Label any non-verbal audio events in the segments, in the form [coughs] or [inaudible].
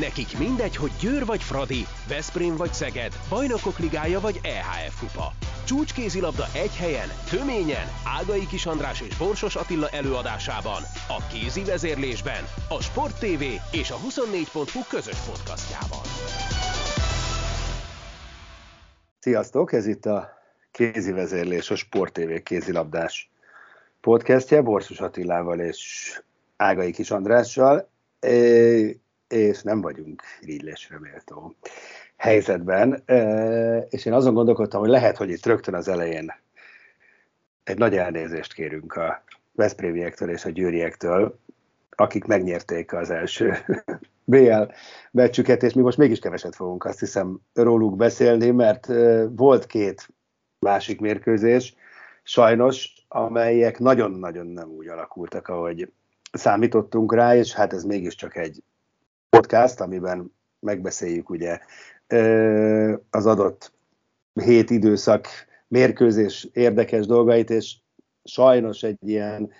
Nekik mindegy, hogy Győr vagy Fradi, Veszprém vagy Szeged, Bajnokok Ligája vagy EHF Kupa. Csúcskézilabda egy helyen, töményen, Ágai Kis András és Borsos Attila előadásában, a kézi vezérlésben, a Sport TV és a 24.hu közös podcastjában. Sziasztok, ez itt a kézi vezérlés, a Sport TV kézilabdás podcastje, Borsos Attilával és Ágai Kis Andrással és nem vagyunk irigylésre méltó helyzetben, és én azon gondolkodtam, hogy lehet, hogy itt rögtön az elején egy nagy elnézést kérünk a Veszprémiektől és a Győriektől, akik megnyerték az első [laughs] BL meccsüket, és mi most mégis keveset fogunk azt hiszem róluk beszélni, mert volt két másik mérkőzés, sajnos, amelyek nagyon-nagyon nem úgy alakultak, ahogy számítottunk rá, és hát ez mégiscsak egy podcast, amiben megbeszéljük ugye az adott hét időszak mérkőzés érdekes dolgait, és sajnos egy ilyen,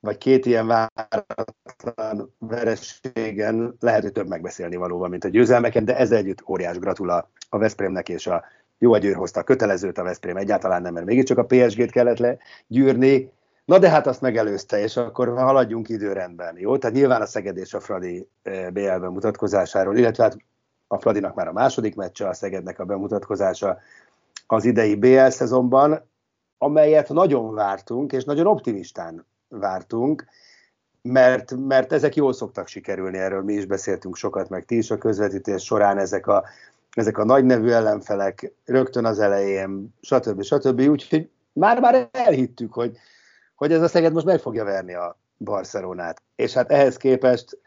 vagy két ilyen váratlan vereségen lehet, hogy több megbeszélni valóban, mint a győzelmeken, de ez együtt óriás gratula a Veszprémnek és a jó a Győr hozta a kötelezőt, a Veszprém. Egyáltalán nem, mert mégiscsak a PSG-t kellett legyűrni, Na de hát azt megelőzte, és akkor haladjunk időrendben, jó? Tehát nyilván a Szeged és a Fradi eh, BL bemutatkozásáról, illetve hát a Fradinak már a második meccse, a Szegednek a bemutatkozása az idei BL szezonban, amelyet nagyon vártunk, és nagyon optimistán vártunk, mert, mert ezek jól szoktak sikerülni, erről mi is beszéltünk sokat, meg ti is a közvetítés során, ezek a, ezek a nagy nevű ellenfelek rögtön az elején, stb. stb. Úgyhogy már-már elhittük, hogy, hogy ez a Szeged most meg fogja verni a Barcelonát. És hát ehhez képest,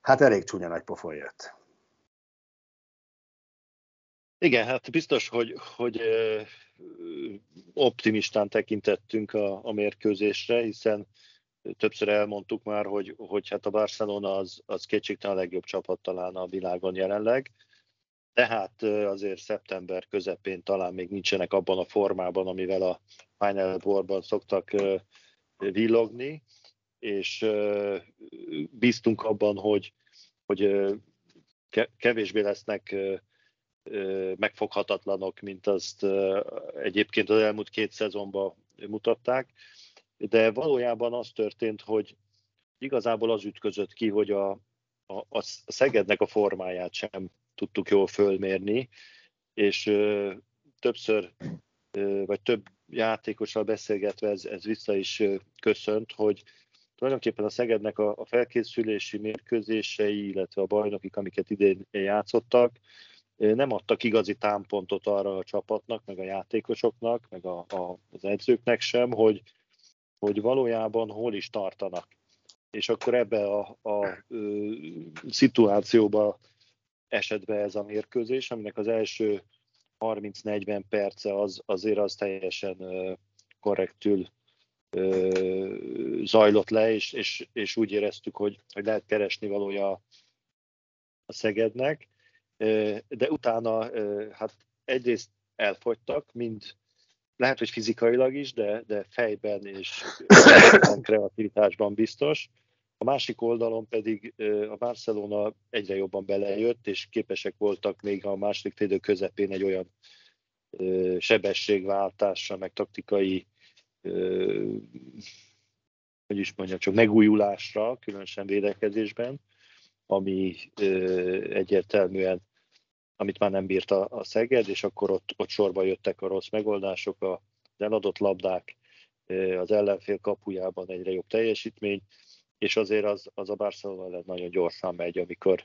hát elég csúnya nagy pofon jött. Igen, hát biztos, hogy, hogy optimistán tekintettünk a, a mérkőzésre, hiszen többször elmondtuk már, hogy, hogy hát a Barcelona az, az kétségtelen a legjobb csapat talán a világon jelenleg. Tehát azért szeptember közepén talán még nincsenek abban a formában, amivel a Final Four-ban szoktak villogni, és bíztunk abban, hogy, hogy kevésbé lesznek megfoghatatlanok, mint azt egyébként az elmúlt két szezonban mutatták, de valójában az történt, hogy igazából az ütközött ki, hogy a, a, a Szegednek a formáját sem tudtuk jól fölmérni, és ö, többször, ö, vagy több játékossal beszélgetve ez, ez vissza is köszönt, hogy tulajdonképpen a Szegednek a, a felkészülési mérkőzései, illetve a bajnokik, amiket idén játszottak, nem adtak igazi támpontot arra a csapatnak, meg a játékosoknak, meg a, a, az edzőknek sem, hogy, hogy valójában hol is tartanak. És akkor ebbe a, a, a szituációba esett be ez a mérkőzés, aminek az első 30-40 perce az, azért az teljesen korrektül zajlott le, és, és, és úgy éreztük, hogy, hogy lehet keresni valója a Szegednek, de utána hát egyrészt elfogytak, mind lehet, hogy fizikailag is, de, de fejben és [coughs] kreativitásban biztos. A másik oldalon pedig a Barcelona egyre jobban belejött, és képesek voltak még a második félidő közepén egy olyan sebességváltásra, meg taktikai hogy is mondjam, csak megújulásra, különösen védekezésben, ami egyértelműen, amit már nem bírt a, a Szeged, és akkor ott, ott sorba jöttek a rossz megoldások, az eladott labdák, az ellenfél kapujában egyre jobb teljesítmény, és azért az, az a Barcelona nagyon gyorsan megy, amikor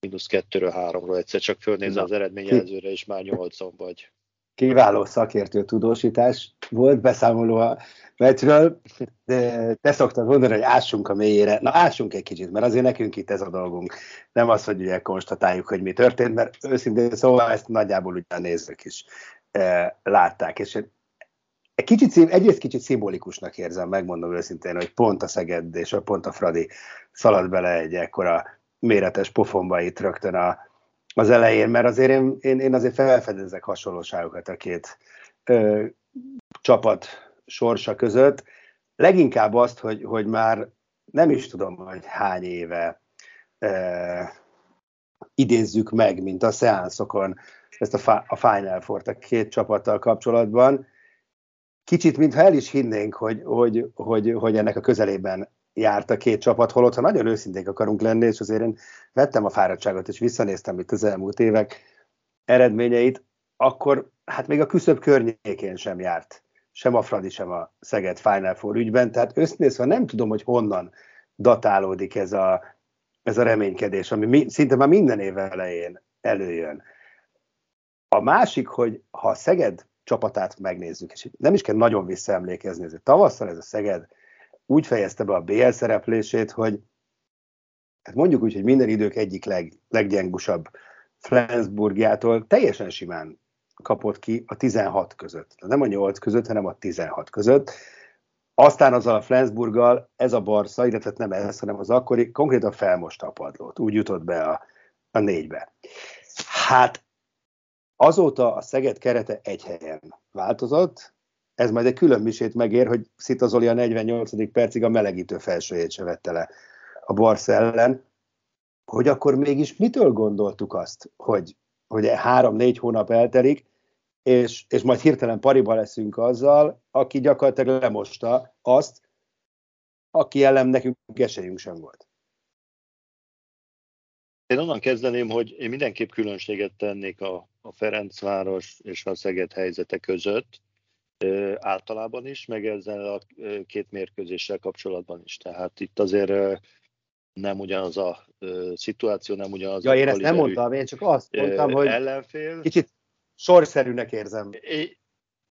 mínusz kettőről háromról egyszer csak fölnéz az eredményjelzőre, és már nyolcon vagy. Kiváló szakértő tudósítás volt, beszámoló a meccsről, de te szoktad mondani, hogy ássunk a mélyére. Na ássunk egy kicsit, mert azért nekünk itt ez a dolgunk. Nem az, hogy ugye konstatáljuk, hogy mi történt, mert őszintén szóval ezt nagyjából ugye a nézők is e, látták. És kicsit, egyrészt kicsit szimbolikusnak érzem, megmondom őszintén, hogy pont a Szeged és a pont a Fradi szalad bele egy ekkora méretes pofonba itt rögtön a, az elején, mert azért én, én, én azért felfedezek hasonlóságokat a két ö, csapat sorsa között. Leginkább azt, hogy, hogy már nem is tudom, hogy hány éve ö, idézzük meg, mint a szeánszokon, ezt a, a Final four a két csapattal kapcsolatban. Kicsit, mintha el is hinnénk, hogy, hogy, hogy, hogy ennek a közelében járt a két csapat, holott, ha nagyon őszinték akarunk lenni, és azért én vettem a fáradtságot, és visszanéztem itt az elmúlt évek eredményeit, akkor hát még a küszöbb környékén sem járt sem a Fradi, sem a Szeged Final Four ügyben, tehát össznézve nem tudom, hogy honnan datálódik ez a, ez a reménykedés, ami mi, szinte már minden év elején előjön. A másik, hogy ha Szeged csapatát megnézzük, és nem is kell nagyon visszaemlékezni, ez tavasszal ez a Szeged úgy fejezte be a BL szereplését, hogy hát mondjuk úgy, hogy minden idők egyik leg, leggyengusabb Flensburgjától teljesen simán kapott ki a 16 között. Nem a 8 között, hanem a 16 között. Aztán azzal a Flensburggal ez a Barca, illetve nem ez, hanem az akkori, konkrétan felmosta a padlót. Úgy jutott be a, a négybe. Hát azóta a Szeged kerete egy helyen változott, ez majd egy külön misét megér, hogy Szita Zoli a 48. percig a melegítő felsőjét se vette le a Barca ellen, hogy akkor mégis mitől gondoltuk azt, hogy hogy három-négy hónap eltelik, és, és majd hirtelen pariba leszünk azzal, aki gyakorlatilag lemosta azt, aki ellen nekünk esélyünk sem volt. Én onnan kezdeném, hogy én mindenképp különbséget tennék a, a Ferencváros és a Szeged helyzete között, általában is, meg ezzel a két mérkőzéssel kapcsolatban is. Tehát itt azért nem ugyanaz a szituáció, nem ugyanaz ja, a én ezt nem mondtam, én csak azt mondtam, hogy ellenfél. kicsit sorszerűnek érzem.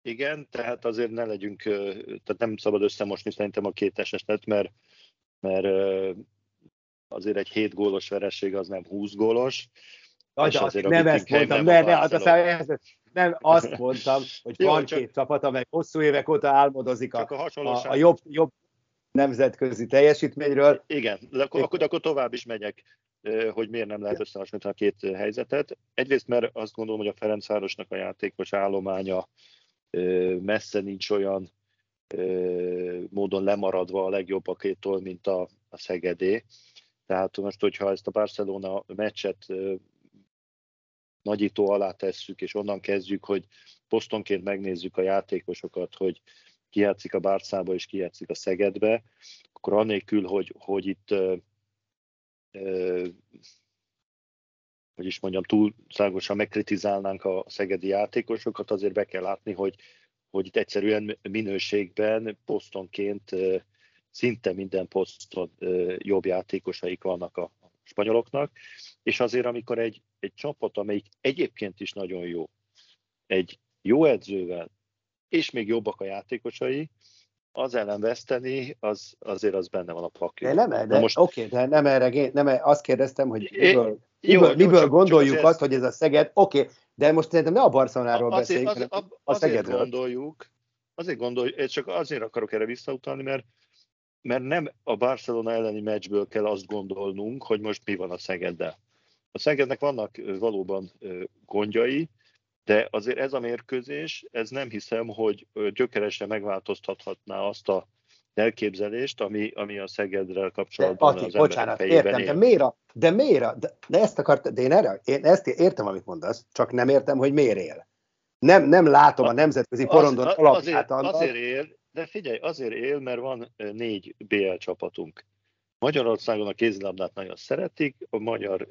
Igen, tehát azért ne legyünk, tehát nem szabad összemosni szerintem a két esetet, mert, mert azért egy 7 gólos vereség az nem 20 gólos. Ja, de azért nem ezt mondtam, nem, ne, az a nem azt [laughs] mondtam, hogy Jó, van csak, két csapat, amely hosszú évek óta álmodozik a, a, a, a jobb, jobb nemzetközi teljesítményről. Igen, de akkor, akkor, akkor tovább is megyek, hogy miért nem lehet összehasonlítani a két helyzetet. Egyrészt, mert azt gondolom, hogy a Ferencvárosnak a játékos állománya messze nincs olyan módon lemaradva a legjobbakétól, mint a, a Szegedé. Tehát most, hogyha ezt a Barcelona meccset nagyító alá tesszük, és onnan kezdjük, hogy posztonként megnézzük a játékosokat, hogy ki játszik a Bárcába és ki játszik a Szegedbe, akkor annélkül, hogy, hogy itt hogy is mondjam, túlságosan megkritizálnánk a szegedi játékosokat, azért be kell látni, hogy, hogy itt egyszerűen minőségben posztonként szinte minden poszton jobb játékosaik vannak a spanyoloknak, és azért amikor egy, egy csapat, amelyik egyébként is nagyon jó, egy jó edzővel, és még jobbak a játékosai, az ellen veszteni, az, azért az benne van a pakliban. De nem, de, most... oké, de nem erre, nem, azt kérdeztem, hogy miből, é, miből, jó, miből csak, gondoljuk csak azt, hogy ez a Szeged, oké, de most szerintem ne a Barcelonáról beszéljünk, az, az, a Szegedről. Azért gondoljuk, azért gondoljuk, csak azért akarok erre visszautalni, mert mert nem a Barcelona elleni meccsből kell azt gondolnunk, hogy most mi van a Szegeddel. A Szegednek vannak valóban gondjai, de azért ez a mérkőzés, ez nem hiszem, hogy gyökeresen megváltoztathatná azt a elképzelést, ami, ami a Szegedrel kapcsolatban de, Ati, az bocsánat, értem, él. de miért, a, de miért, a, de, de ezt akart, de én, erre, én ezt értem, amit mondasz, csak nem értem, hogy miért él. Nem, nem látom a, a nemzetközi porondon az, alapját azért, azért él, de figyelj, azért él, mert van négy BL csapatunk. Magyarországon a kézilabdát nagyon szeretik, a magyar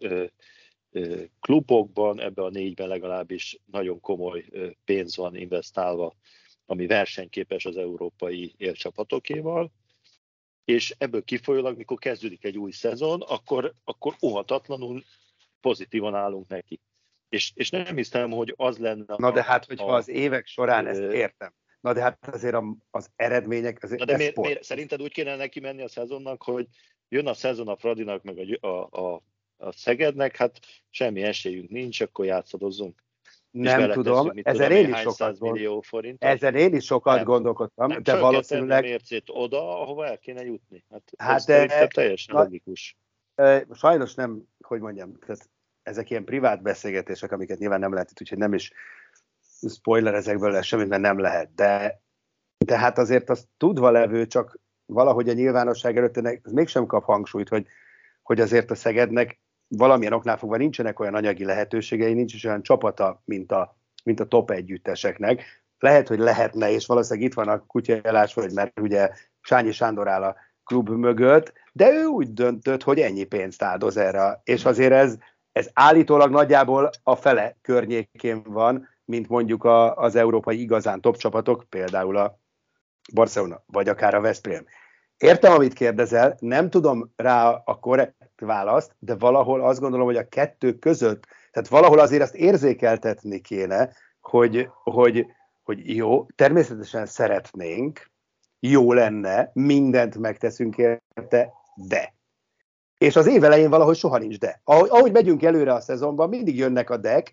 klubokban, ebbe a négyben legalábbis nagyon komoly pénz van investálva, ami versenyképes az európai élcsapatokéval, és ebből kifolyólag, mikor kezdődik egy új szezon, akkor, akkor óhatatlanul pozitívan állunk neki. És, és nem hiszem, hogy az lenne... Na de hát, hogyha a, az évek során ezt értem. Na de hát azért az eredmények... Azért Na de miért, miért, szerinted úgy kéne neki menni a szezonnak, hogy jön a szezon a Fradinak, meg a, a, a a Szegednek, hát semmi esélyünk nincs, akkor játszadozzunk. Nem tudom, ezen én is sokat millió forint. Ezen én is sokat nem, gondolkodtam, nem de valószínűleg... Nem mércét oda, ahova el kéne jutni. Hát, hát de, teljesen na, logikus. Sajnos nem, hogy mondjam, ezek ilyen privát beszélgetések, amiket nyilván nem lehet, úgyhogy nem is spoiler ezekből semmit, mert nem lehet, de, de hát azért az tudva levő, csak valahogy a nyilvánosság előtt ez mégsem kap hangsúlyt, hogy, hogy azért a Szegednek valamilyen oknál fogva nincsenek olyan anyagi lehetőségei, nincs is olyan csapata, mint a, mint a top együtteseknek. Lehet, hogy lehetne, és valószínűleg itt van a kutyajelás, vagy mert ugye Sányi Sándor áll a klub mögött, de ő úgy döntött, hogy ennyi pénzt áldoz erre, és azért ez, ez állítólag nagyjából a fele környékén van, mint mondjuk a, az európai igazán top csapatok, például a Barcelona, vagy akár a Veszprém. Értem, amit kérdezel, nem tudom rá a korrekt választ, de valahol azt gondolom, hogy a kettő között, tehát valahol azért azt érzékeltetni kéne, hogy, hogy, hogy jó, természetesen szeretnénk, jó lenne, mindent megteszünk érte, de. És az év elején valahogy soha nincs de. Ahogy, ahogy megyünk előre a szezonban, mindig jönnek a dek,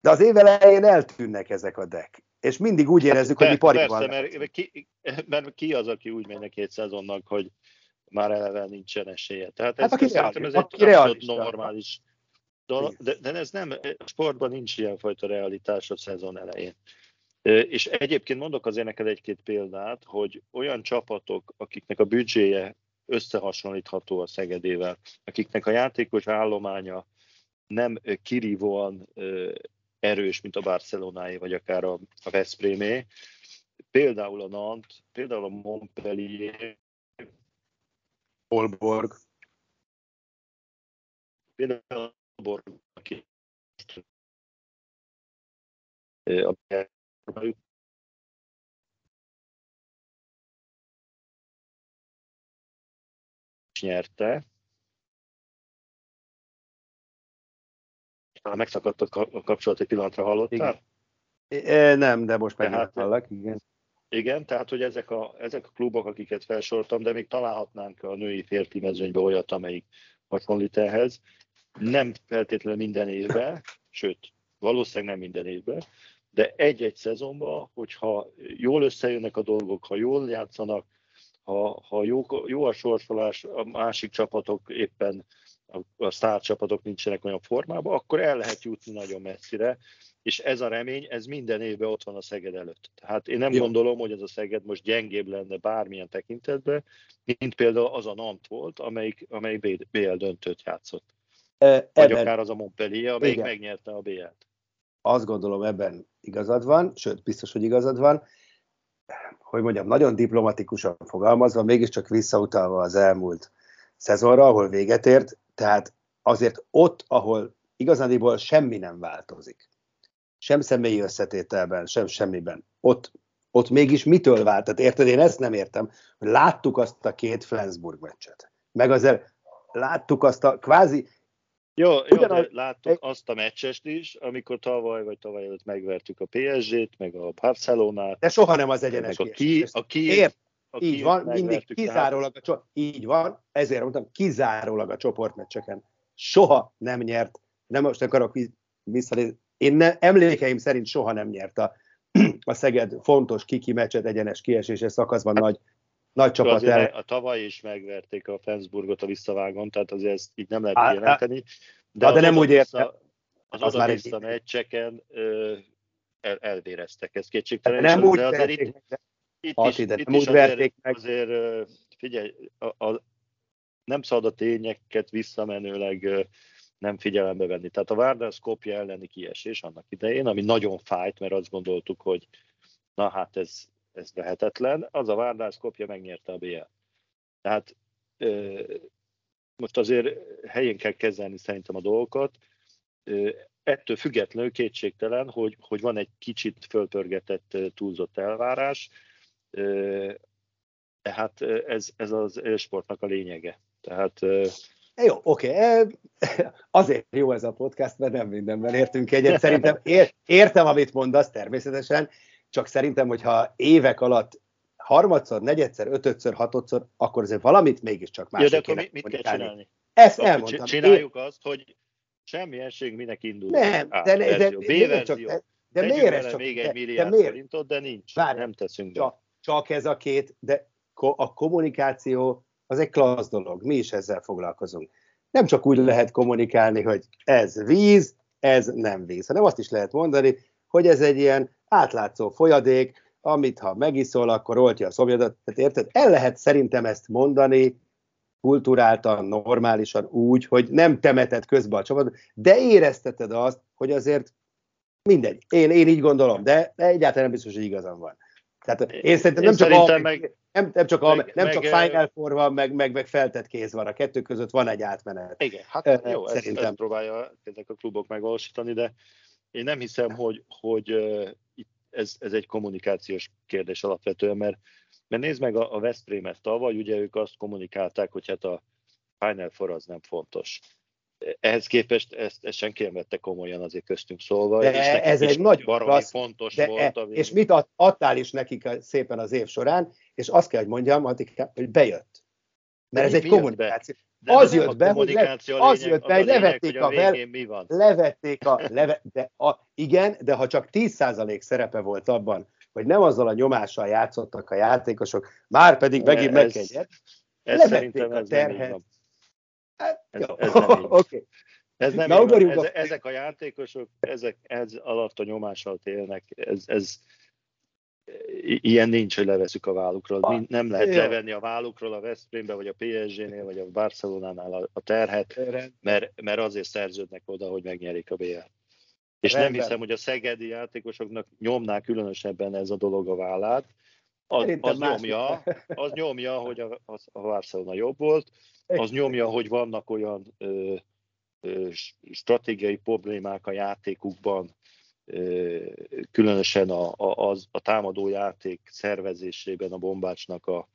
de az év elején eltűnnek ezek a dek. És mindig úgy érezzük, hát, hogy mi pariban Persze, mert, ki, mert ki az, aki úgy megy neki egy szezonnak, hogy már eleve nincsen esélye. Tehát hát ez, aki szerintem ez egy normális dolog, de, de ez nem, sportban nincs ilyenfajta realitás a szezon elején. És egyébként mondok azért neked egy-két példát, hogy olyan csapatok, akiknek a büdzséje összehasonlítható a Szegedével, akiknek a játékos állománya nem kirívóan erős, mint a Barcelonáé, vagy akár a, a Veszprémé. Például a Nant, például a Montpellier, Holborg. Például a Holborg, aki a nyerte, megszakadt a kapcsolat egy pillanatra, hallottál? Igen. Nem, de most meg hallak, igen. Igen, tehát hogy ezek a, ezek a klubok, akiket felsoroltam, de még találhatnánk a női férfi mezőnybe olyat, amelyik hasonlít ehhez. Nem feltétlenül minden évben, sőt, valószínűleg nem minden évben, de egy-egy szezonban, hogyha jól összejönnek a dolgok, ha jól játszanak, ha, ha jó, jó a sorsolás, a másik csapatok éppen a, a sztárcsapatok nincsenek olyan formában, akkor el lehet jutni nagyon messzire, és ez a remény, ez minden évben ott van a Szeged előtt. Tehát én nem Jó. gondolom, hogy ez a Szeged most gyengébb lenne bármilyen tekintetben, mint például az a Nant volt, amelyik, amelyik BL döntőt játszott. E, Vagy akár az a Montpellier, amelyik igen. megnyerte a BL-t. Azt gondolom, ebben igazad van, sőt, biztos, hogy igazad van. Hogy mondjam, nagyon diplomatikusan fogalmazva, mégiscsak visszautalva az elmúlt szezonra, ahol véget ért, tehát azért ott, ahol igazániból semmi nem változik, sem személyi összetételben, sem semmiben, ott, ott mégis mitől vált? Tehát érted, én ezt nem értem, hogy láttuk azt a két Flensburg meccset, meg azért láttuk azt a kvázi, jó, jó Ugyanaz, de láttuk egy... azt a meccsest is, amikor tavaly vagy tavaly előtt megvertük a PSG-t, meg a Barcelonát. De soha nem az egyenes a ki, a ki, így van, mindig kizárólag a csoport, így van, ezért mondtam, kizárólag a csoportmeccseken. Soha nem nyert, nem most akarok visszanézni, én ne, emlékeim szerint soha nem nyert a, a Szeged fontos kiki meccset egyenes kieséses szakaszban hát, nagy, nagy csapat el. A tavaly is megverték a Flensburgot a visszavágon, tehát azért ezt így nem lehet á, jelenteni. De, de nem úgy értem. Az, az oda-vissza egy... meccseken ö, el, elvéreztek, ez kétségtelen. Nem úgy azért itt, itt is, ide, itt is azért, meg. azért figyelj, a, a, nem szabad a tényeket visszamenőleg nem figyelembe venni. Tehát a Vardar Skopje elleni kiesés annak idején, ami nagyon fájt, mert azt gondoltuk, hogy na hát ez, ez lehetetlen, az a Vardar Skopje megnyerte a BL. Tehát ö, most azért helyén kell kezelni szerintem a dolgokat. Ö, ettől függetlenül kétségtelen, hogy, hogy van egy kicsit fölpörgetett túlzott elvárás, tehát ez, ez az sportnak a lényege. Tehát jó, oké. Okay. Azért jó ez a podcast, mert nem mindenben értünk egyet. Szerintem ér, értem, amit mondasz természetesen, csak szerintem, hogyha évek alatt harmadszor, negyedszer, ötödször, hatodszor, akkor azért valamit mégiscsak másik ja, de akkor mit, mit kell csinálni? Ezt akkor elmondtam. Csináljuk Én... azt, hogy semmi esély minek indul. Nem, de, de, de, de, csak, de, de miért ez csak? Még egy milliárd de, de forintot, de nincs. Várj, nem teszünk csak, be. Csak ez a két, de a kommunikáció az egy klassz dolog. Mi is ezzel foglalkozunk. Nem csak úgy lehet kommunikálni, hogy ez víz, ez nem víz, hanem azt is lehet mondani, hogy ez egy ilyen átlátszó folyadék, amit ha megiszol, akkor oltja a szomjadat. Tehát érted? El lehet szerintem ezt mondani kulturáltan, normálisan úgy, hogy nem temetett közbe a csapat, de érezteted azt, hogy azért mindegy. Én, én így gondolom, de egyáltalán nem biztos, hogy igazam van. Tehát én szerintem nem én csak, a, meg, nem, nem csak, a, meg, nem csak meg, Final Four van, meg, meg, meg feltett kéz van. A kettő között van egy átmenet. Igen, hát jó, szerintem. Ezt, ezt próbálja ezek a klubok megvalósítani, de én nem hiszem, hogy, hogy ez, ez egy kommunikációs kérdés alapvetően, mert, mert nézd meg a, a Veszprémet tavaly, ugye ők azt kommunikálták, hogy hát a Final Four az nem fontos ehhez képest ezt, ezt senki nem vette komolyan azért köztünk szólva. De és ez egy nagy klassz, fontos de volt. E, ami... És mit adtál is nekik szépen az év során, és azt kell, hogy mondjam, hogy bejött. Mert ez egy kommunikáció. De az jött be, hogy le, az jött be, hogy levették a, a vel, levették a, leve, de a, igen, de ha csak 10% szerepe volt abban, hogy nem azzal a nyomással játszottak a játékosok, már pedig megint megkegyed, levették a terhet, Hát, ez, ez nem [laughs] okay. Ez nem Na, így, ez, ezek a játékosok, ezek ez alatt a nyomással élnek, ez, ez ilyen nincs, hogy leveszük a vállukról. Nem lehet jó. levenni a vállukról a Veszprémbe, vagy a PSG-nél, vagy a Barcelonánál a, a terhet, mert, mert azért szerződnek oda, hogy megnyerik a BL. És Rendben. nem hiszem, hogy a szegedi játékosoknak nyomná különösebben ez a dolog a vállát. Az, az nyomja, [laughs] az nyomja, hogy a, a Barcelona jobb volt, az nyomja, hogy vannak olyan ö, ö, stratégiai problémák a játékukban, ö, különösen a, a, az, a támadó játék szervezésében a bombácsnak a,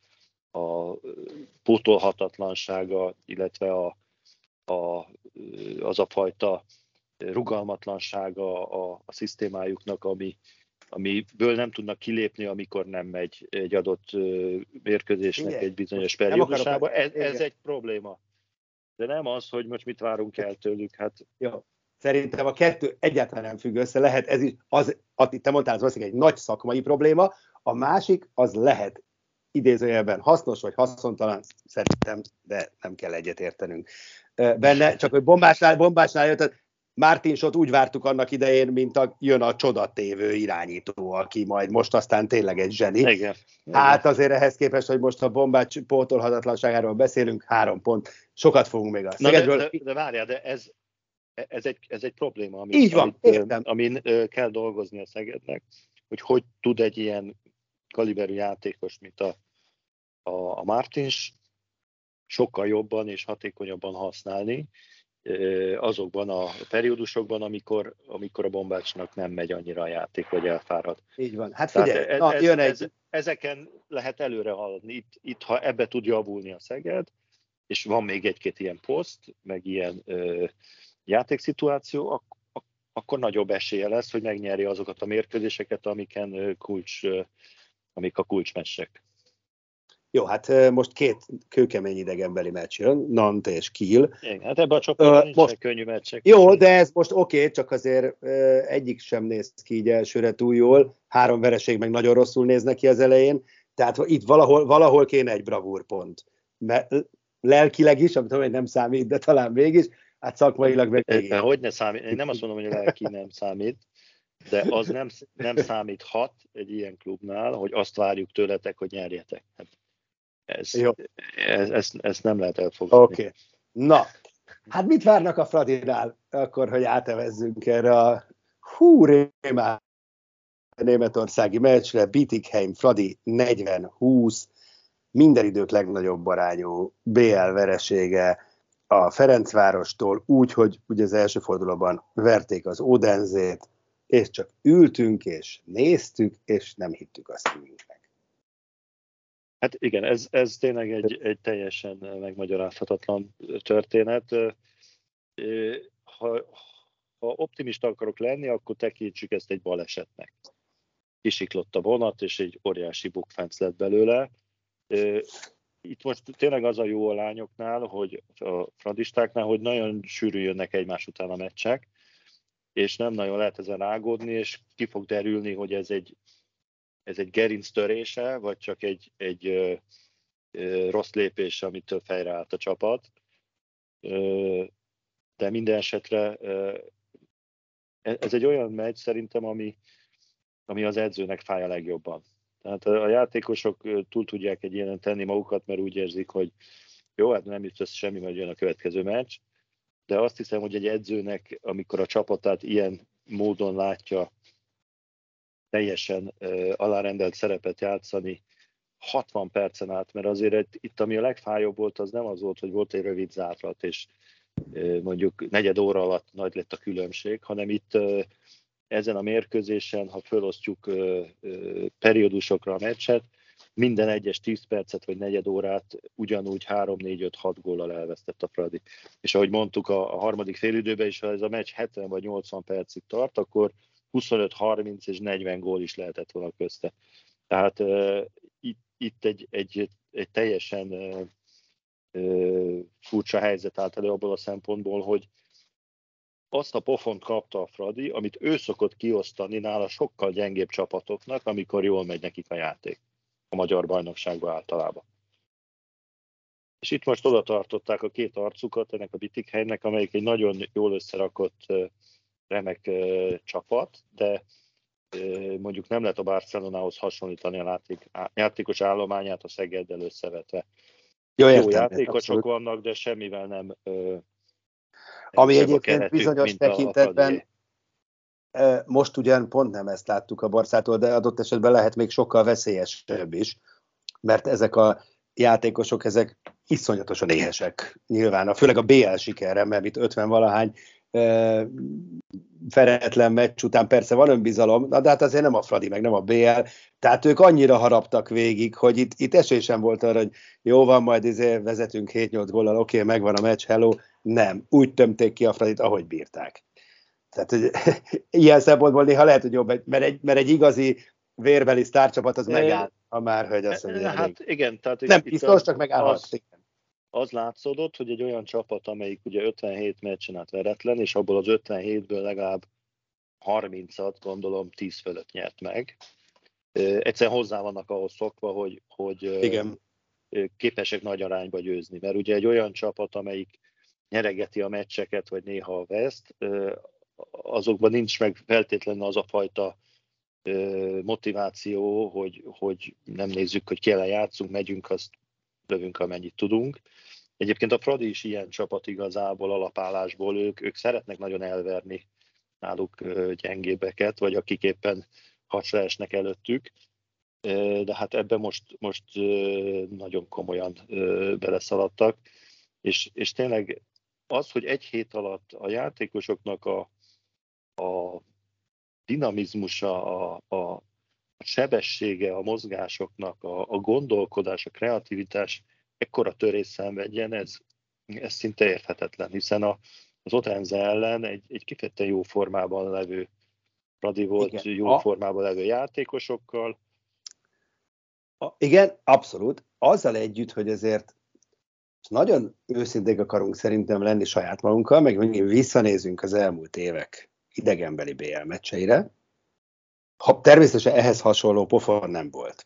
a pótolhatatlansága, illetve a, a, az a fajta rugalmatlansága a, a szisztémájuknak, ami, amiből nem tudnak kilépni, amikor nem megy egy adott mérkőzésnek Igen. egy bizonyos periódusában. Ez, ez egy probléma. De nem az, hogy most mit várunk el tőlük. Hát... Jó. Szerintem a kettő egyáltalán nem függ össze. Lehet ez is, az, amit te mondtál, az egy nagy szakmai probléma, a másik az lehet idézőjelben hasznos vagy haszontalan, szerintem, de nem kell egyet értenünk benne, csak hogy bombásnál, bombásnál jött, Martin Sot úgy vártuk annak idején, mint a, jön a csodatévő irányító, aki majd most aztán tényleg egy zseni. Igen. Hát azért ehhez képest, hogy most a bombács pótolhatatlanságáról beszélünk, három pont. Sokat fogunk még azt. Na de, de, de várjál, de ez, ez, egy, ez egy probléma, amit, Így van, amit, amin kell dolgozni a Szegednek, hogy hogy tud egy ilyen kaliberű játékos, mint a, a, a Martins, sokkal jobban és hatékonyabban használni, azokban a periódusokban, amikor, amikor a bombácsnak nem megy annyira a játék, vagy elfárad. Így van. Hát figyelj, ez, na, jön egy... Ez, ezeken lehet előre haladni. Itt, itt, ha ebbe tud javulni a Szeged, és van még egy-két ilyen poszt, meg ilyen ö, játékszituáció, ak- ak- akkor nagyobb esélye lesz, hogy megnyeri azokat a mérkőzéseket, amiken kulcs, amik a kulcsmessek. Jó, hát most két kőkemény idegenbeli meccs jön, Nant és Kiel. Igen, hát ebben a csoportban uh, most, könnyű meccsek. Jó, de ez most oké, okay, csak azért uh, egyik sem néz ki így elsőre túl jól, három vereség meg nagyon rosszul néznek ki az elején, tehát itt valahol, valahol kéne egy bravúrpont. Mert lelkileg is, amit tudom, nem számít, de talán mégis, hát szakmailag meg. Hogy ne számít, én nem azt mondom, hogy a lelki nem számít, de az nem, nem számíthat egy ilyen klubnál, hogy azt várjuk tőletek, hogy nyerjetek. Hát ez, Jó. Ez, ezt, ezt nem lehet elfogadni. Oké. Okay. Na, hát mit várnak a Fradinál, akkor, hogy átevezzünk erre a hú, rémá németországi meccsre, Bietigheim, Fradi 40-20, minden idők legnagyobb arányú BL veresége a Ferencvárostól, úgy, hogy ugye az első fordulóban verték az Odenzét, és csak ültünk, és néztük, és nem hittük azt szívünknek. Hát igen, ez, ez tényleg egy, egy teljesen megmagyarázhatatlan történet. Ha, ha optimista akarok lenni, akkor tekintsük ezt egy balesetnek. Kisiklott a vonat, és egy óriási bukfenc lett belőle. Itt most tényleg az a jó a lányoknál, hogy a fradistáknál, hogy nagyon sűrű jönnek egymás után a meccsek, és nem nagyon lehet ezen rágódni, és ki fog derülni, hogy ez egy ez egy gerinc törése, vagy csak egy, egy ö, ö, rossz lépés, amitől fejreállt a csapat. Ö, de minden esetre ö, e, ez egy olyan megy szerintem, ami, ami az edzőnek fáj a legjobban. Tehát a játékosok túl tudják egy ilyen tenni magukat, mert úgy érzik, hogy, jó, hát nem jut össze semmi, majd jön a következő meccs, de azt hiszem, hogy egy edzőnek, amikor a csapatát ilyen módon látja teljesen alárendelt szerepet játszani 60 percen át, mert azért itt, ami a legfájóbb volt, az nem az volt, hogy volt egy rövid zárlat, és mondjuk negyed óra alatt nagy lett a különbség, hanem itt ezen a mérkőzésen, ha felosztjuk periódusokra a meccset, minden egyes 10 percet vagy negyed órát ugyanúgy 3-4-5-6 góllal elvesztett a Fradi. És ahogy mondtuk a harmadik félidőben is, ha ez a meccs 70 vagy 80 percig tart, akkor 25-30 és 40 gól is lehetett volna közte. Tehát uh, itt, itt egy, egy, egy teljesen uh, furcsa helyzet állt elő abból a szempontból, hogy azt a pofont kapta a Fradi, amit ő szokott kiosztani nála sokkal gyengébb csapatoknak, amikor jól megy nekik a játék a magyar bajnokságban általában. És itt most oda tartották a két arcukat ennek a Bitikhelynek, amelyik egy nagyon jól összerakott remek csapat, de mondjuk nem lehet a Barcelonához hasonlítani a játék, játékos állományát a Szegeddel összevetve. Jó, értem, Jó játékosok abszolút. vannak, de semmivel nem ami egyébként keretük, bizonyos tekintetben most ugyan pont nem ezt láttuk a Barszától, de adott esetben lehet még sokkal veszélyesebb is, mert ezek a játékosok, ezek iszonyatosan éhesek nyilván, főleg a BL sikerre, mert itt 50 valahány feretlen meccs után persze van önbizalom, de hát azért nem a Fradi, meg nem a BL, tehát ők annyira haraptak végig, hogy itt, itt esély sem volt arra, hogy jó van, majd izé vezetünk 7-8 góllal, oké, okay, megvan a meccs, hello, nem, úgy tömték ki a Fradit, ahogy bírták. Tehát hogy, [laughs] ilyen szempontból néha lehet, hogy jobb, mert egy, mert egy igazi vérbeli sztárcsapat az megáll, ha már, hogy azt mondja. Hát elég. igen, tehát nem biztos, csak megállhat. Az, az látszódott, hogy egy olyan csapat, amelyik ugye 57 meccsen át veretlen, és abból az 57-ből legalább 30-at, gondolom 10 fölött nyert meg. Egyszerűen hozzá vannak ahhoz szokva, hogy, hogy Igen. képesek nagy arányba győzni. Mert ugye egy olyan csapat, amelyik nyeregeti a meccseket, vagy néha a veszt, azokban nincs meg feltétlenül az a fajta motiváció, hogy, hogy nem nézzük, hogy kell játszunk, megyünk, azt lövünk, amennyit tudunk. Egyébként a Fradi is ilyen csapat igazából alapállásból, ők, ők szeretnek nagyon elverni náluk gyengébbeket, vagy akik éppen hasra esnek előttük, de hát ebben most, most nagyon komolyan beleszaladtak, és, és tényleg az, hogy egy hét alatt a játékosoknak a, a dinamizmusa, a, a sebessége a mozgásoknak, a, a gondolkodás, a kreativitás ekkora törés szenvedjen, ez, ez szinte érthetetlen, hiszen a, az Otenze ellen egy, egy kifejezetten jó formában levő Radi volt, igen. jó a... formában levő játékosokkal. A, igen, abszolút. Azzal együtt, hogy ezért nagyon őszinték akarunk szerintem lenni saját magunkkal, meg megint visszanézünk az elmúlt évek idegenbeli BL meccseire, ha, természetesen ehhez hasonló pofon nem volt.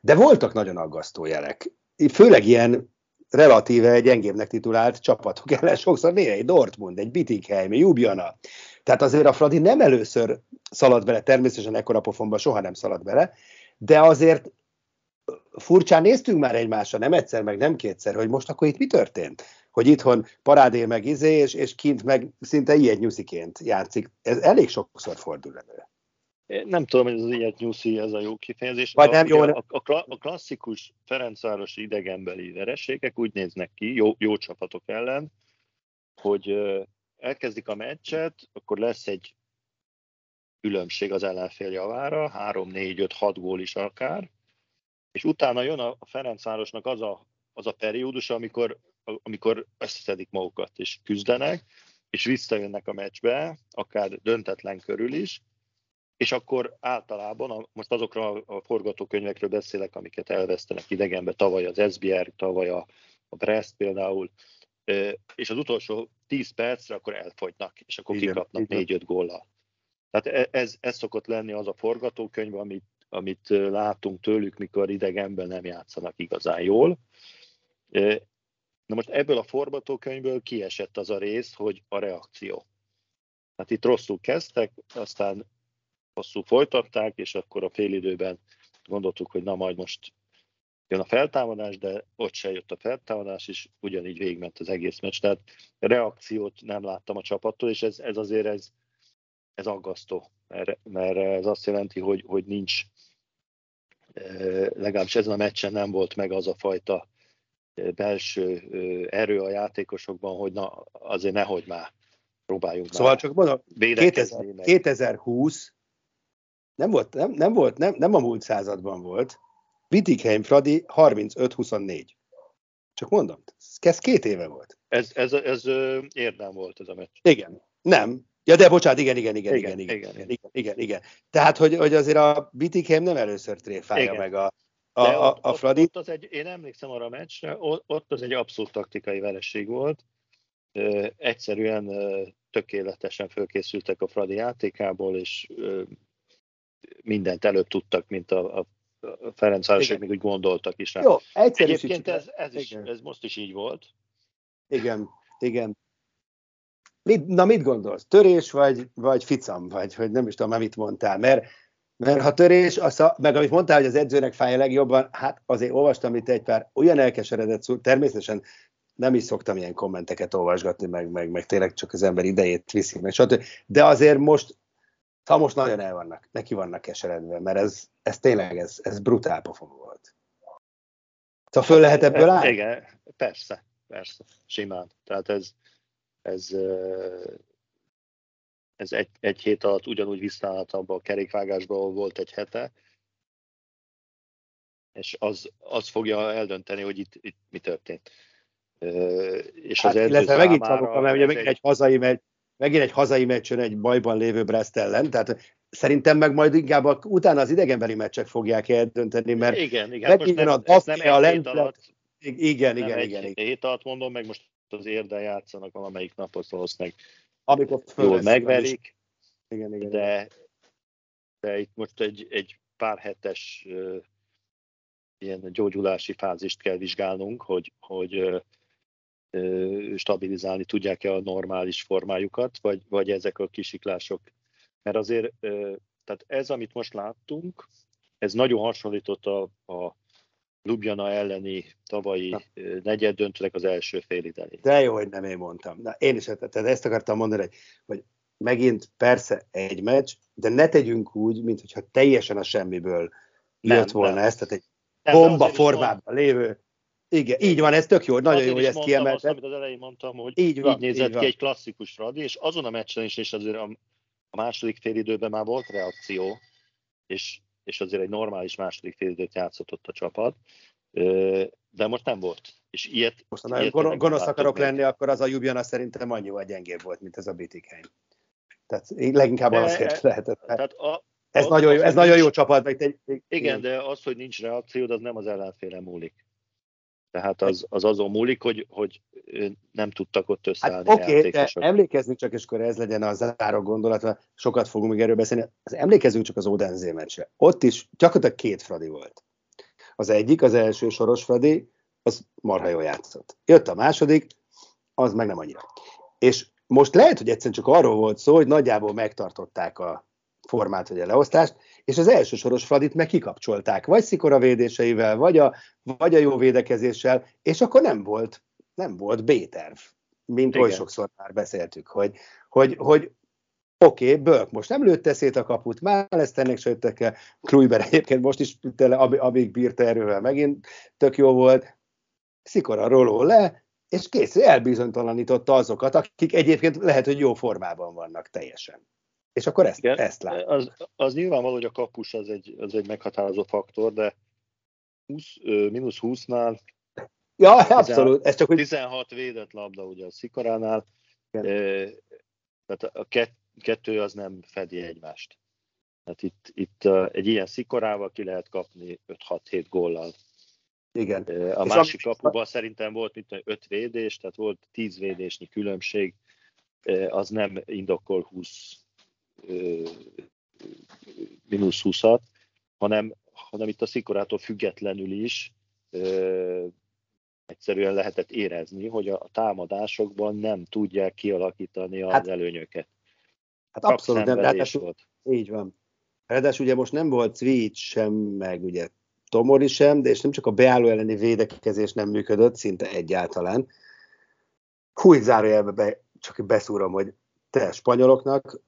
De voltak nagyon aggasztó jelek. Főleg ilyen relatíve gyengébbnek titulált csapatok ellen sokszor néha egy Dortmund, egy Bittigheim, egy Ljubljana. Tehát azért a Fradi nem először szalad bele, természetesen ekkora pofonba soha nem szalad bele, de azért furcsán néztünk már egymásra, nem egyszer, meg nem kétszer, hogy most akkor itt mi történt? Hogy itthon parádé meg izé, és, és kint meg szinte ilyen nyusziként játszik. Ez elég sokszor fordul elő. Nem tudom, hogy az ilyet nyuszi, ez a jó kifejezés. Vagy nem, a, jó, a, a, a klasszikus Ferencvárosi idegenbeli vereségek úgy néznek ki, jó, jó csapatok ellen, hogy elkezdik a meccset, akkor lesz egy különbség az ellenfél javára, 3, 4, 5, 6 gól is akár, és utána jön a Ferencvárosnak az a, az a periódus, amikor, amikor összeszedik magukat, és küzdenek, és visszajönnek a meccsbe, akár döntetlen körül is, és akkor általában, most azokra a forgatókönyvekről beszélek, amiket elvesztenek idegenbe, tavaly az SBR, tavaly a, a Brest például, és az utolsó 10 percre akkor elfogynak, és akkor igen, kikapnak 4-5 góllal. Tehát e, ez, ez szokott lenni az a forgatókönyv, amit, amit látunk tőlük, mikor idegenben nem játszanak igazán jól. Na most ebből a forgatókönyvből kiesett az a rész, hogy a reakció. Hát itt rosszul kezdtek, aztán hosszú folytatták, és akkor a félidőben gondoltuk, hogy na majd most jön a feltámadás, de ott se jött a feltámadás, és ugyanígy végigment az egész meccs. Tehát reakciót nem láttam a csapattól, és ez, ez azért ez, ez aggasztó, mert, mert ez azt jelenti, hogy, hogy nincs, legalábbis ezen a meccsen nem volt meg az a fajta belső erő a játékosokban, hogy na, azért nehogy már próbáljunk Szóval már csak mondom, 2000, 2020 nem volt, nem, nem volt, nem, nem a múlt században volt, Wittigheim Fradi 35-24. Csak mondom, ez két éve volt. Ez, ez, ez, érdem volt ez a meccs. Igen, nem. Ja, de bocsánat, igen, igen, igen, igen, igen, igen, igen, igen, igen, igen. Tehát, hogy, hogy azért a Wittigheim nem először tréfálja igen. meg a, a, a, a, a Fradi. Ott, ott az egy, én emlékszem arra a meccsre, ott az egy abszolút taktikai vereség volt. Ö, egyszerűen ö, tökéletesen fölkészültek a Fradi játékából, és ö, mindent előbb tudtak, mint a, a Ferencvárosok még úgy gondoltak is rá. Jó, Egyébként ez, ez, is, ez most is így volt. Igen, igen. Mit, na mit gondolsz? Törés vagy, vagy ficam? Vagy hogy nem is tudom, mit mondtál. Mert, mert ha törés, az a, meg amit mondtál, hogy az edzőnek fáj a legjobban, hát azért olvastam itt egy pár olyan elkeseredett szó, természetesen nem is szoktam ilyen kommenteket olvasgatni, meg, meg, meg tényleg csak az ember idejét viszi, meg stb. De azért most Szóval most nagyon el vannak, neki vannak keseredve, mert ez, ez tényleg, ez, ez brutál pofon volt. Szóval föl lehet ebből állni? Igen, persze, persze, simán. Tehát ez, ez, ez egy, egy hét alatt ugyanúgy visszaállt abba a kerékvágásba, ahol volt egy hete, és az, az fogja eldönteni, hogy itt, itt mi történt. És az hát, illetve megint csak, mert ugye megint egy hazai megy, megint egy hazai meccsen egy bajban lévő Brest ellen, tehát szerintem meg majd inkább a, utána az idegenbeli meccsek fogják eldönteni, mert igen, igen. Most nem, a nem a lendület, alatt, igen, igen, nem igen, egy hét alatt mondom, meg most az érdel játszanak valamelyik napot valószínűleg Amikor jól megverik, igen, igen, de, de itt most egy, egy pár hetes uh, ilyen gyógyulási fázist kell vizsgálnunk, hogy, hogy uh, stabilizálni tudják-e a normális formájukat, vagy, vagy ezek a kisiklások. Mert azért, tehát ez, amit most láttunk, ez nagyon hasonlított a, a Lubjana elleni tavalyi negyed döntőleg az első fél idején. De jó, hogy nem én mondtam. Na, én is tehát ezt akartam mondani, hogy, hogy megint persze egy meccs, de ne tegyünk úgy, mintha teljesen a semmiből jött nem, volna nem. ezt, tehát egy bomba formában lévő igen, így van, ez tök jó, nagyon jó, hogy ezt kiemelted. amit az elején mondtam, hogy így, van, így nézett így ki van. egy klasszikus radi, és azon a meccsen is, és azért a, második félidőben már volt reakció, és, és azért egy normális második félidőt játszott ott a csapat, de most nem volt. És ilyet, most ha gonosz akarok meg. lenni, akkor az a Jubjana szerintem annyival gyengébb volt, mint ez a Bitikheim. Tehát leginkább azért e, lehetett. Tehát a, ez, a, nagyon, jó, ez nagyon jó csapat. Meg egy, egy, igen, de az, hogy nincs reakció, az nem az ellenféle múlik. Tehát az, az azon múlik, hogy, hogy nem tudtak ott összeállni hát, Oké, okay, de emlékezzünk csak, és akkor ez legyen a záró gondolat, mert sokat fogunk még erről beszélni. Az emlékezzünk csak az Odenzé meccsre. Ott is gyakorlatilag két Fradi volt. Az egyik, az első soros Fradi, az marha jól játszott. Jött a második, az meg nem annyira. És most lehet, hogy egyszerűen csak arról volt szó, hogy nagyjából megtartották a formát vagy a leosztást, és az első soros Fradit meg kikapcsolták, vagy Szikora védéseivel, vagy a, vagy a jó védekezéssel, és akkor nem volt, nem volt B-terv, mint Igen. oly sokszor már beszéltük, hogy, hogy, hogy oké, okay, Bölk most nem lőtte szét a kaput, már ezt ennek se jöttek el, Kluiber egyébként most is tele, amíg bírta erővel megint tök jó volt, Szikora roló le, és kész, elbizonytalanította azokat, akik egyébként lehet, hogy jó formában vannak teljesen. És akkor ezt, Igen, ezt lát. Az, az nyilvánvaló, hogy a kapus az egy, az egy meghatározó faktor, de 20, mínusz 20-nál Ja, abszolút. Ez csak, hogy... 16 védett labda ugye a Szikoránál, e, tehát a kettő az nem fedi egymást. Tehát itt, itt egy ilyen szikorával ki lehet kapni 5-6-7 góllal. Igen. A És másik a... kapuban szerintem volt mint 5 védés, tehát volt 10 védésnyi különbség, az nem indokol 20 mínusz 20-at, hanem, hanem itt a szikorától függetlenül is ö, egyszerűen lehetett érezni, hogy a támadásokban nem tudják kialakítani az hát, előnyöket. Hát Csak abszolút nem, ráadásul, volt. így van. Ráadásul ugye most nem volt Switch sem, meg ugye Tomori sem, de és nem csak a beálló elleni védekezés nem működött, szinte egyáltalán. Hú, zárójelbe be, csak beszúrom, hogy te spanyoloknak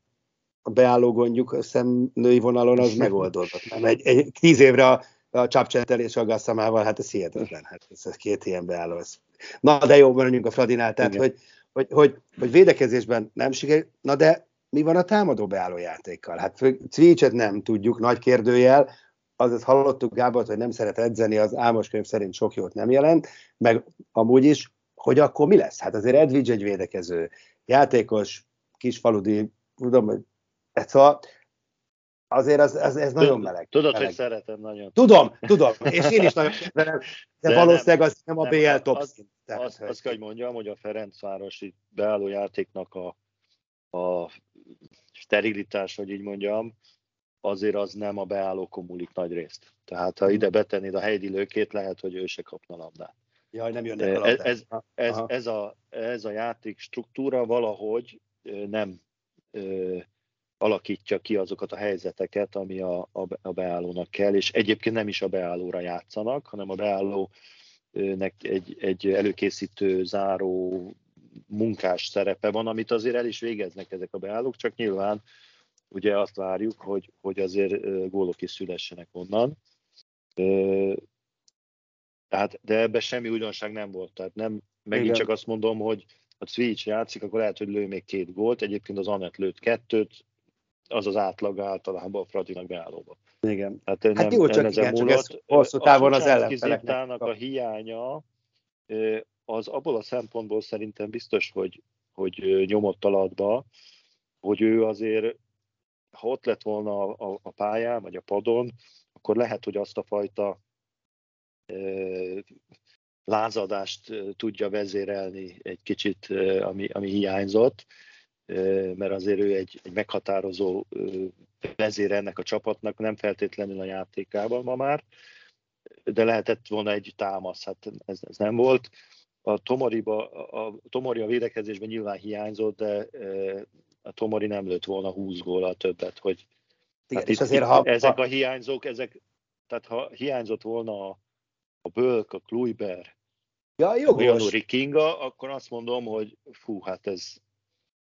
a beálló gondjuk a szemnői vonalon az megoldódott. Nem? Egy, egy, tíz évre a, a csapcsetelés a Gasszamával, hát ez hihetetlen. Hát ez, ez két ilyen beálló. Ez. Na, de jó, maradjunk a Fradinál, tehát hogy, hogy, hogy, hogy, védekezésben nem sikerül, na de mi van a támadó beálló játékkal? Hát Cvicset nem tudjuk, nagy kérdőjel, azaz hallottuk Gábor, hogy nem szeret edzeni, az álmos könyv szerint sok jót nem jelent, meg amúgy is, hogy akkor mi lesz? Hát azért Edwidge egy védekező, játékos, kisfaludi, tudom, hogy ez szóval azért az, az, ez nagyon meleg. Tudod, meleg. hogy szeretem nagyon. Tudom, tudom, és én is nagyon kedvelem, de, de valószínűleg az nem a BL top az, szint. Tehát, azt, azt kell, hogy mondjam, hogy a Ferencvárosi beálló játéknak a, a sterilitás, hogy így mondjam, azért az nem a beállókon múlik nagy részt. Tehát ha ide betennéd a helydi lőkét, lehet, hogy ő se kapna labdát. Jaj, nem jönnek a Ez, ez, ez, ez, a, ez a játék struktúra valahogy nem alakítja ki azokat a helyzeteket, ami a, a, a beállónak kell, és egyébként nem is a beállóra játszanak, hanem a beállónak egy, egy előkészítő, záró, munkás szerepe van, amit azért el is végeznek ezek a beállók, csak nyilván ugye azt várjuk, hogy, hogy azért gólok is szülessenek onnan. Tehát, de ebben semmi újdonság nem volt. Tehát nem, megint Igen. csak azt mondom, hogy a Switch játszik, akkor lehet, hogy lő még két gólt. Egyébként az Anett lőtt kettőt, az az átlag általában a Fradinak beállóban. Igen. Hát, nem, hát jó, csak igen, csak ez hosszú távon az ellenfeleknek. a hiánya az abból a szempontból szerintem biztos, hogy, hogy nyomott alatba, hogy ő azért, ha ott lett volna a, a, a pályán, vagy a padon, akkor lehet, hogy azt a fajta lázadást tudja vezérelni egy kicsit, ami, ami hiányzott, mert azért ő egy, egy meghatározó vezér ennek a csapatnak, nem feltétlenül a játékában ma már, de lehetett volna egy támasz, hát ez, ez nem volt. A Tomoriba, a Tomori a védekezésben nyilván hiányzott, de a Tomori nem lőtt volna 20 góla többet, hogy Igen, hát és itt, azért, ha, ezek a hiányzók, ezek, tehát ha hiányzott volna a, a Bölk, a Kluiber, ja, jogos. a Nuri Kinga, akkor azt mondom, hogy fú, hát ez,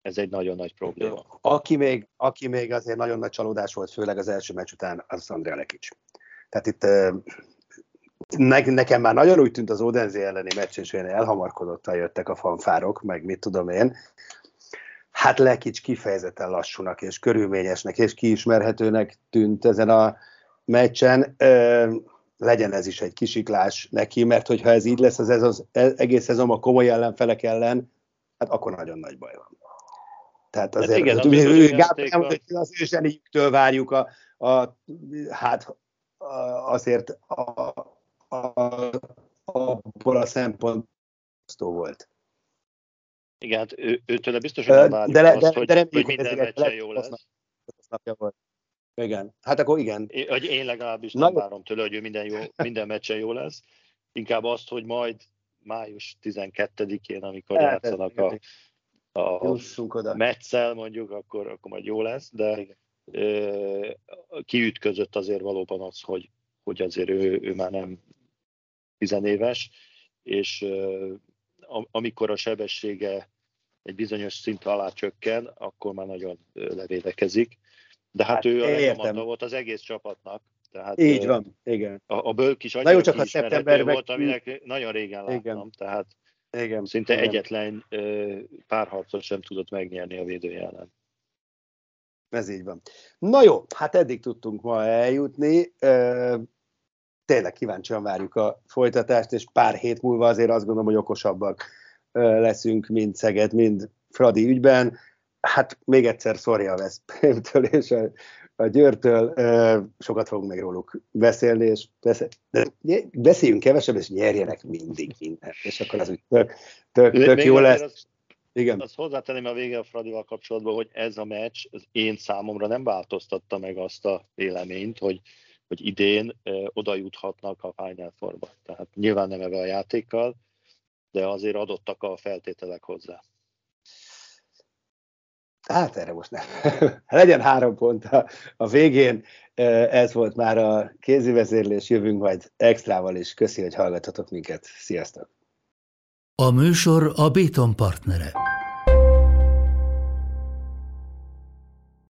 ez egy nagyon nagy probléma. Aki még, aki még azért nagyon nagy csalódás volt, főleg az első meccs után, az Andrea Lekics. Tehát itt ne, nekem már nagyon úgy tűnt az Odenzi elleni meccs, és olyan elhamarkodottan jöttek a fanfárok, meg mit tudom én. Hát Lekics kifejezetten lassúnak és körülményesnek és kiismerhetőnek tűnt ezen a meccsen. Ö, legyen ez is egy kisiklás neki, mert hogyha ez így lesz, az, ez az egész szezon a komoly ellenfelek ellen, hát akkor nagyon nagy baj van. Tehát hát azért, igen, az, ő, Gábor, az ő várjuk a, a, hát azért a, a, abból a szempontból volt. Igen, hát ő, őtől biztos, hogy nem várjuk de, azt, de, hogy, de hogy minden meccsen jó lesz. Napja volt. Igen, hát akkor igen. Én, hogy én legalábbis nem várom tőle, hogy ő minden, jó, minden meccsen jó lesz. Inkább azt, hogy majd május 12-én, amikor El, játszanak a, a meccsel mondjuk, akkor, akkor majd jó lesz, de ö, kiütközött azért valóban az, hogy, hogy azért ő, ő már nem tizenéves, és ö, amikor a sebessége egy bizonyos szint alá csökken, akkor már nagyon levédekezik. De hát, hát ő a legjobb volt az egész csapatnak. Tehát, Így van, igen. A, a Bölk is annyira csak a szeptemberben volt, aminek nagyon régen láttam, igen. tehát igen. szinte igen. egyetlen párharcot sem tudott megnyerni a védője ellen. Ez így van. Na jó, hát eddig tudtunk ma eljutni. Tényleg kíváncsian várjuk a folytatást, és pár hét múlva azért azt gondolom, hogy okosabbak leszünk, mind Szeged, mind Fradi ügyben. Hát még egyszer sorry a Veszprémtől és a, a Győrtől, sokat fogunk még róluk beszélni, és beszéljünk kevesebb, és nyerjenek mindig mindent, és akkor az úgy tök, tök, tök jó lesz. Az, Igen. Azt hozzátenném a vége a Fradival kapcsolatban, hogy ez a meccs az én számomra nem változtatta meg azt a véleményt, hogy, hogy idén ö, oda juthatnak a Final Fourba. Tehát nyilván nem ebben a játékkal, de azért adottak a feltételek hozzá. Hát erre most nem. [laughs] Legyen három pont a, a végén. Ez volt már a kézi vezérlés, jövünk majd extrával is. Köszi, hogy hallgatotok minket. Sziasztok! A műsor a Béton partnere.